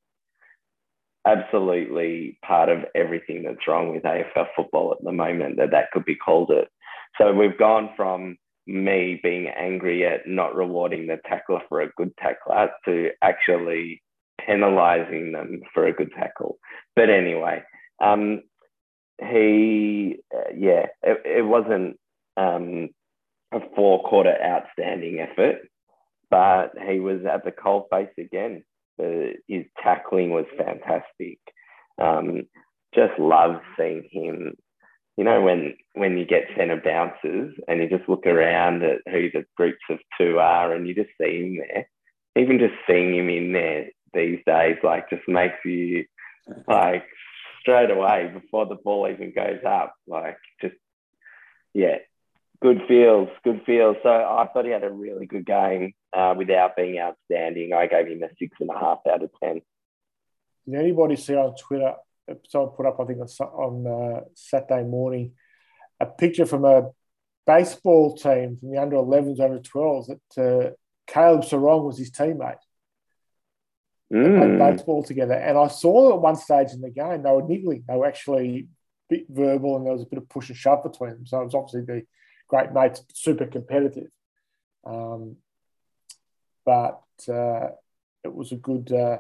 Absolutely part of everything that's wrong with AFL football at the moment that that could be called it. So we've gone from me being angry at not rewarding the tackler for a good tackler to actually penalizing them for a good tackle. But anyway, um, he, uh, yeah, it, it wasn't um, a four quarter outstanding effort, but he was at the cold face again. his tackling was fantastic. Um, just love seeing him. You know, when when you get centre bounces and you just look around at who the groups of two are and you just see him there, even just seeing him in there these days like just makes you like straight away before the ball even goes up like just yeah good feels good feels. So i thought he had a really good game uh, without being outstanding. I gave him a six and a half out of ten. Did anybody see on twitter someone put up i think on, uh, saturday morning a picture from a baseball team from the under 11s under 12s that uh, caleb Serong was his teammate mm. played baseball together. And I saw at one stage in the game they were niggling. They were actually a bit verbal, and there was a bit of push and shove between them. So it was obviously the great mates, super competitive. Um, but uh, it was a good uh,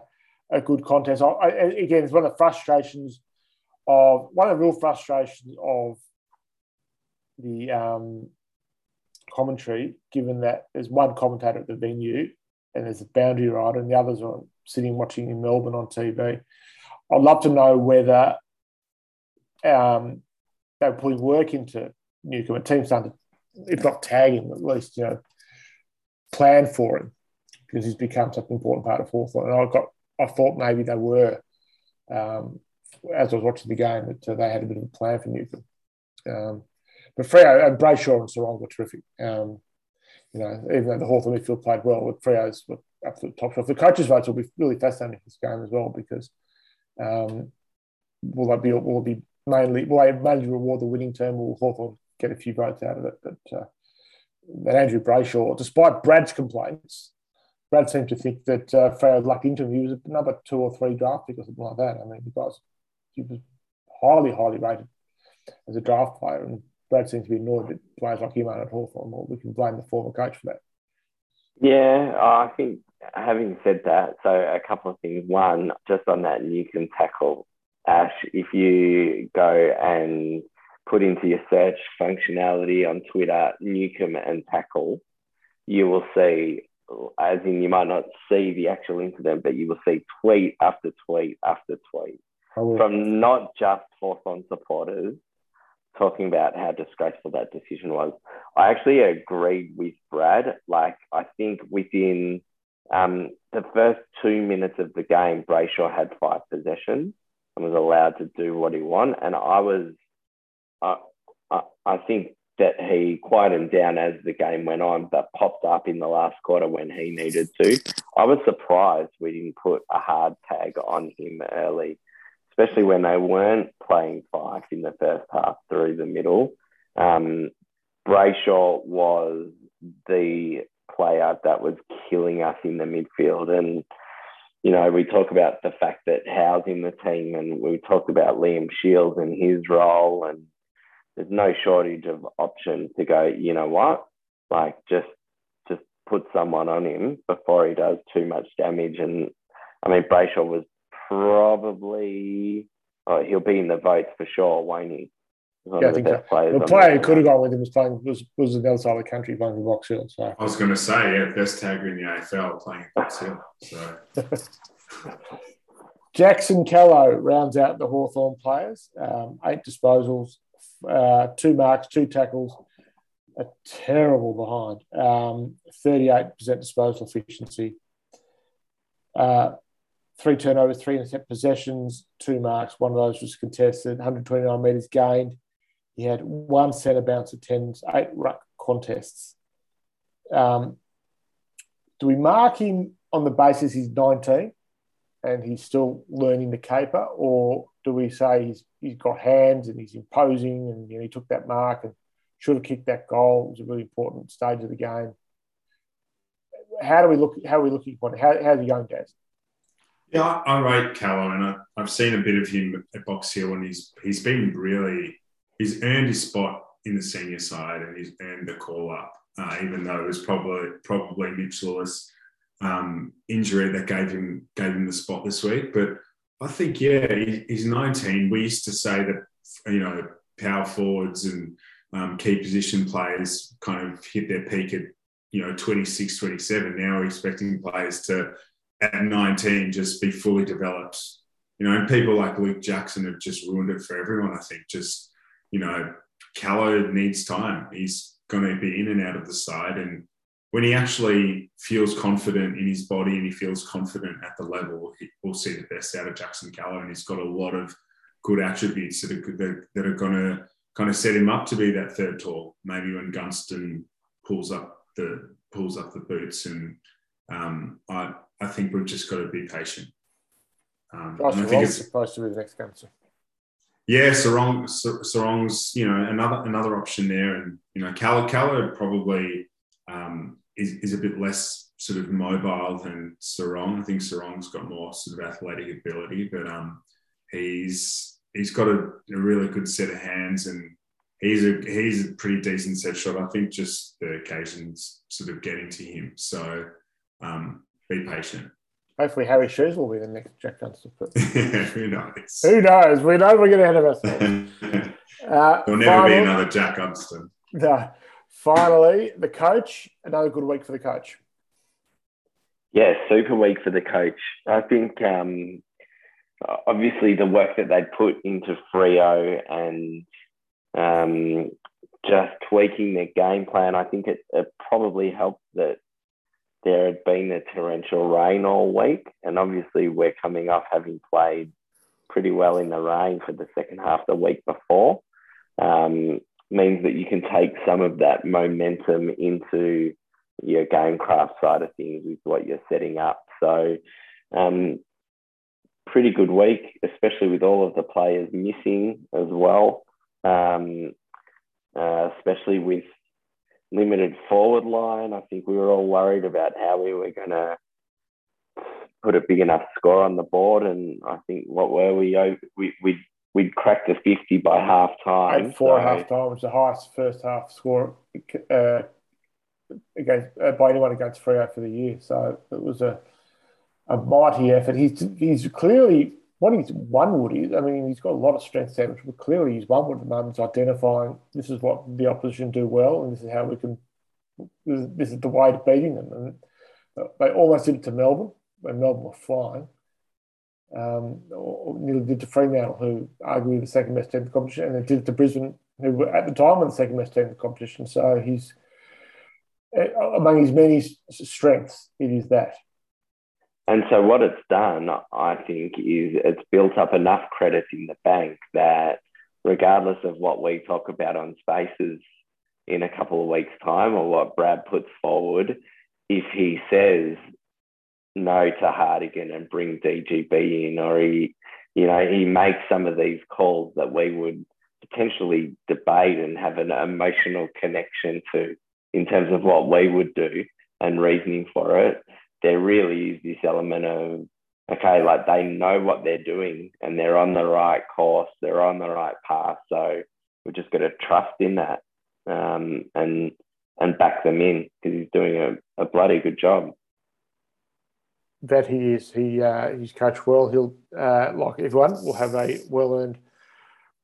a good contest. I, I, again, it's one of the frustrations of one of the real frustrations of the um, commentary, given that there's one commentator at the venue and there's a boundary rider, and the others are sitting watching in Melbourne on TV. I'd love to know whether um, they're putting work into Newcombe. A team's done, if not tag him, at least you know plan for him because he's become such an important part of Hawthorn. And I got, I thought maybe they were, um, as I was watching the game, that uh, they had a bit of a plan for Newcombe. Um, but Freo and Brayshaw and Serong were terrific. Um, you know, even though the Hawthorn midfield played well, with Freo's to the top shelf. The coaches' votes will be really fascinating this game as well because um, will that be will be mainly will they mainly reward the winning team or will Hawthorn get a few votes out of it? But uh, that Andrew Brayshaw, despite Brad's complaints, Brad seemed to think that uh, Freo was a number two or three draft pick or something like that. I mean, because he was highly, highly rated as a draft player, and Brad seems to be annoyed that players like him aren't at Hawthorn. Well, we can blame the former coach for that. Yeah, I think having said that, so a couple of things. One, just on that Newcombe tackle, Ash, if you go and put into your search functionality on Twitter, Newcombe and tackle, you will see, as in you might not see the actual incident, but you will see tweet after tweet after tweet oh, from not just Hawthorn supporters talking about how disgraceful that decision was. I actually agreed with Brad. Like, I think within um, the first two minutes of the game, Brayshaw had five possessions and was allowed to do what he wanted. And I was, uh, I, I think that he quieted down as the game went on, but popped up in the last quarter when he needed to. I was surprised we didn't put a hard tag on him early, especially when they weren't playing five in the first half through the middle. Um, Brayshaw was the player that was killing us in the midfield. And, you know, we talk about the fact that Howe's in the team and we talked about Liam Shields and his role. And there's no shortage of options to go, you know what? Like, just just put someone on him before he does too much damage. And I mean, Brayshaw was probably, oh, he'll be in the votes for sure, won't he? yeah, I think so. The player who could have gone with him was playing was was the other side of the country playing for Box Hill. So I was going to say, yeah, best tagger in the AFL playing Box Hill. So Jackson Callow rounds out the Hawthorn players. Um, eight disposals, uh, two marks, two tackles, a terrible behind. Um, 38% disposal efficiency. Uh, three turnovers, three intercept possessions, two marks. One of those was contested, 129 metres gained. He had one centre bounce attempts, eight ruck contests. Um, do we mark him on the basis he's 19 and he's still learning the caper, or do we say he's he's got hands and he's imposing and you know, he took that mark and should have kicked that goal? It was a really important stage of the game. How do we look? How are we looking upon it? How, how's he going, Daz? Yeah, I, I rate Callow, and I, have seen a bit of him at Box Hill, and he's he's been really he's earned his spot in the senior side, and he's earned the call up, uh, even though it was probably probably Mitch Lewis um, injury that gave him gave him the spot this week. But I think yeah, he, he's 19. We used to say that you know power forwards and um, key position players kind of hit their peak at you know 26, 27. Now we're expecting players to at 19 just be fully developed. You know, and people like Luke Jackson have just ruined it for everyone. I think just you know, Callow needs time. He's going to be in and out of the side, and when he actually feels confident in his body and he feels confident at the level, he, we'll see the best out of Jackson Callow, and he's got a lot of good attributes that are that, that are going to kind of set him up to be that third tall. Maybe when Gunston pulls up the pulls up the boots, and um, I I think we've just got to be patient. Um, Josh I think it's supposed to be the next Gunston. Yeah, Serong, Serong's you know another another option there, and you know Callow Callow probably um, is, is a bit less sort of mobile than Sarong. I think Sarong's got more sort of athletic ability, but um, he's he's got a, a, really good set of hands and he's a he's a pretty decent set shot. I think just the occasions sort of getting to him. So um, be patient. Hopefully, Harry Shoes will be the next Jack Gunston. Who knows? Who knows? We know we're getting ahead of ourselves. uh, There'll never final, be another Jack Gunston. No. Finally, the coach. Another good week for the coach. Yeah, super week for the coach. I think um, obviously the work that they put into Freo and um, just tweaking their game plan, I think it, it probably helped that there had been a torrential rain all week. And obviously, we're coming off having played pretty well in the rain for the second half the week before. Um, means that you can take some of that momentum into your game craft side of things with what you're setting up. So, um, pretty good week, especially with all of the players missing as well, um, uh, especially with limited forward line. I think we were all worried about how we were going to put a big enough score on the board, and I think what were we? We we we'd cracked the 50 by half time. Four so. half time was the highest first half score uh, against uh, by anyone against Freo for the year. So it was a a mighty effort. He's he's clearly what he's one wood is. I mean, he's got a lot of strength damage, but clearly he's one wood at the moment. identifying this is what the opposition do well, and this is how we can. This is the way to beating them, and they almost did it to Melbourne when Melbourne were flying um, or nearly did to Fremantle, who arguably the second best team in the competition, and it did it to Brisbane, who were at the time were the second best team in the competition. So he's eh, among his many strengths, it is that. And so what it's done, I think, is it's built up enough credit in the bank that regardless of what we talk about on spaces in a couple of weeks' time or what Brad puts forward, if he says no to Hartigan and bring DGB in, or he, you know, he makes some of these calls that we would potentially debate and have an emotional connection to in terms of what we would do and reasoning for it. There really is this element of okay, like they know what they're doing and they're on the right course, they're on the right path. So we've just got to trust in that um, and and back them in because he's doing a, a bloody good job that he is. He uh, he's coached well. He'll uh, like everyone will have a well earned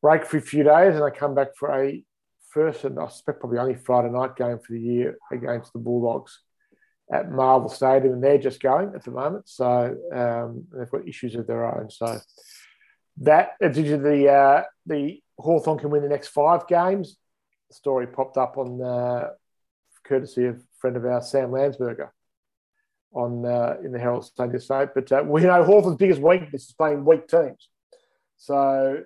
break for a few days, and I come back for a first and I suspect probably only Friday night game for the year against the Bulldogs at Marvel Stadium, and they're just going at the moment. So um, they've got issues of their own. So that the uh, the Hawthorn can win the next five games. The story popped up on uh, courtesy of a friend of ours, Sam Landsberger, on uh, in the Herald Sunday State. But uh, we know Hawthorn's biggest weakness is playing weak teams. So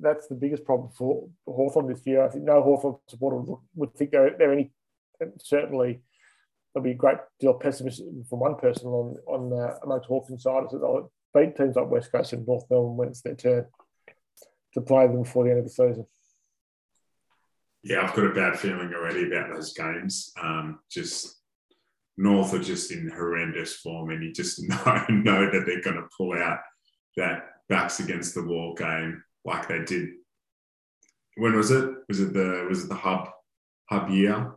that's the biggest problem for Hawthorn this year. I think no Hawthorn supporter would, think they're, they're any certainly there'll be a great deal of pessimism from one person on on uh, amongst Hawks insiders that they'll beat teams like West Coast and North Melbourne when it's their turn to play them before the end of the season. Yeah, I've got a bad feeling already about those games. Um, just North are just in horrendous form, and you just know know that they're going to pull out that backs against the wall game like they did. When was it? Was it the was it the hub hub year?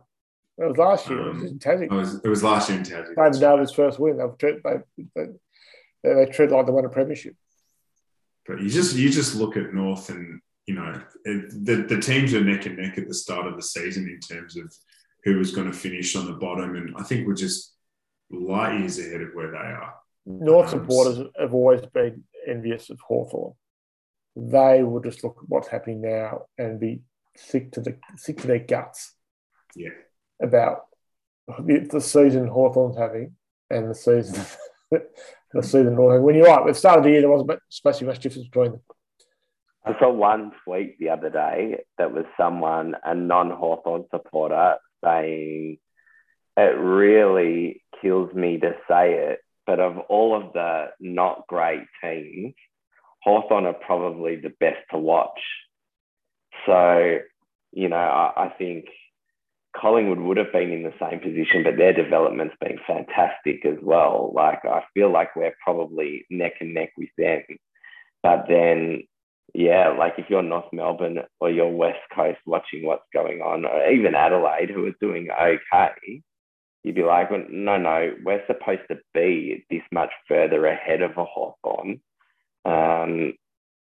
It was last year. Um, it was in Tassie. It was, it was last year in Tassie. David David's first win. They, they, they, they treat like they won a premiership. But you just you just look at North and you know it, the the teams are neck and neck at the start of the season in terms of who was going to finish on the bottom, and I think we're just light years ahead of where they are. North um, supporters have always been envious of Hawthorn. They will just look at what's happening now and be sick to the sick to their guts. Yeah about the season Hawthorn's having and the season the season North. When you're right, at the start of the year, there wasn't especially much difference between them. I saw one tweet the other day that was someone, a non Hawthorn supporter, saying, It really kills me to say it, but of all of the not great teams, Hawthorn are probably the best to watch. So, you know, I, I think Collingwood would have been in the same position, but their development's been fantastic as well. Like I feel like we're probably neck and neck with them. But then, yeah, like if you're North Melbourne or you're West Coast watching what's going on, or even Adelaide, who is doing okay, you'd be like, well, no, no, we're supposed to be this much further ahead of a Hawthorn. Um,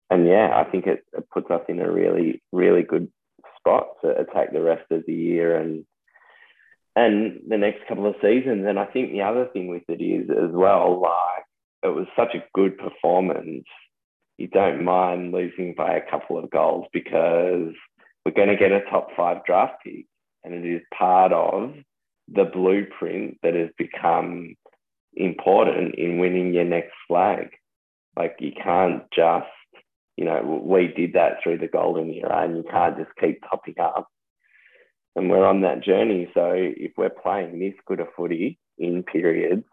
and yeah, I think it, it puts us in a really, really good spot to attack the rest of the year and and the next couple of seasons. And I think the other thing with it is as well, like it was such a good performance. You don't mind losing by a couple of goals because we're going to get a top five draft pick, and it is part of the blueprint that has become important in winning your next flag. Like you can't just you know, we did that through the golden era and you can't just keep topping up. And we're on that journey. So if we're playing this good a footy in periods,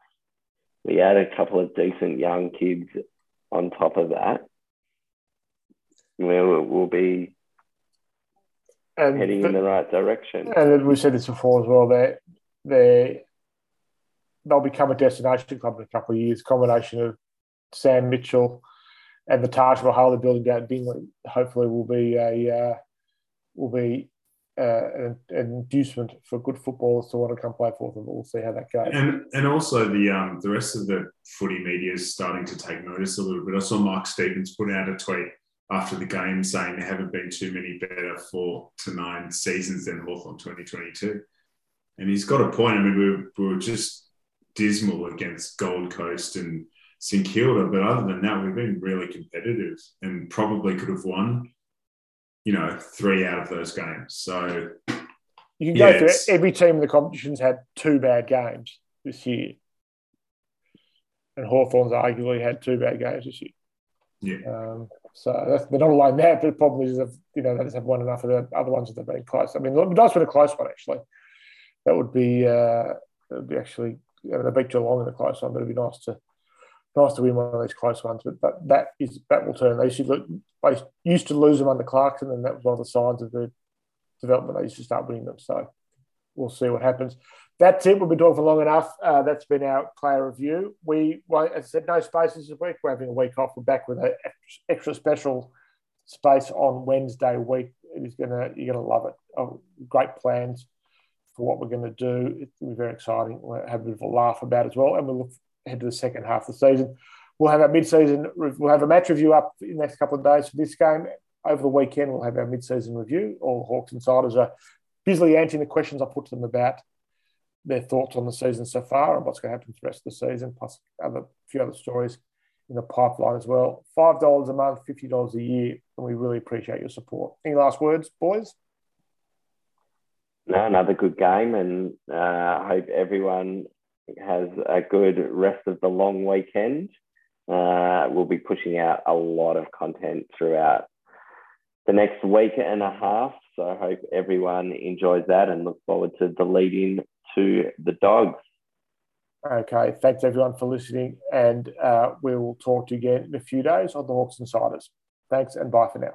we add a couple of decent young kids on top of that, we'll, we'll be and heading in the right direction. And we said this before as well, that they they'll become a destination club in a couple of years. Combination of Sam Mitchell, and the Taj Mahal building down at Dingley hopefully will be a uh, will be uh, an, an, inducement for good footballers to want to come play for them. We'll see how that goes. And and also the um, the rest of the footy media is starting to take notice a little bit. I saw Mark Stevens put out a tweet after the game saying there haven't been too many better four to nine seasons than Hawthorn 2022. And he's got a point. I mean, we were, we were just dismal against Gold Coast and St Kilda. But other than that, we've been really competitive and probably could have won, you know, three out of those games. So you can yeah, go through every team in the competition's had two bad games this year. And Hawthorn's arguably had two bad games this year. Yeah. Um, so that's, they're not alone there, but the problem is, that, you know, they just have won enough of the other ones that they've been close. I mean, nice with a close one, actually. That would be, uh, that would be actually, you know, they beat Geelong in a close one, but it'd be nice to nice to win one of these close ones, but that, that is that will turn. They used, to, they used to lose them under Clarkson, and that was one of the signs of the development. They used to start winning them. So we'll see what happens. That's it. We've been talking for long enough. Uh, that's been our player review. We, well, as I said, no spaces this week. We're having a week off. We're back with an extra special space on Wednesday week. It is gonna you're gonna love it. Oh, great plans for what we're going to do. It's going to be very exciting. We'll have a bit of a laugh about as well, and we'll look head to the second half of the season. We'll have our mid-season. We'll have a match review up in the next couple of days for this game. Over the weekend, we'll have our mid-season review. All Hawks insiders are busily answering the questions I put to them about their thoughts on the season so far and what's going to happen for the rest of the season, plus other, a few other stories in the pipeline as well. $5 a month, $50 a year, and we really appreciate your support. Any last words, boys? No, another good game, and uh, I hope everyone has a good rest of the long weekend. Uh, we'll be pushing out a lot of content throughout the next week and a half. So I hope everyone enjoys that and look forward to the lead in to the dogs. Okay, thanks everyone for listening, and uh, we will talk to you again in a few days on the Hawks Insiders. Thanks and bye for now.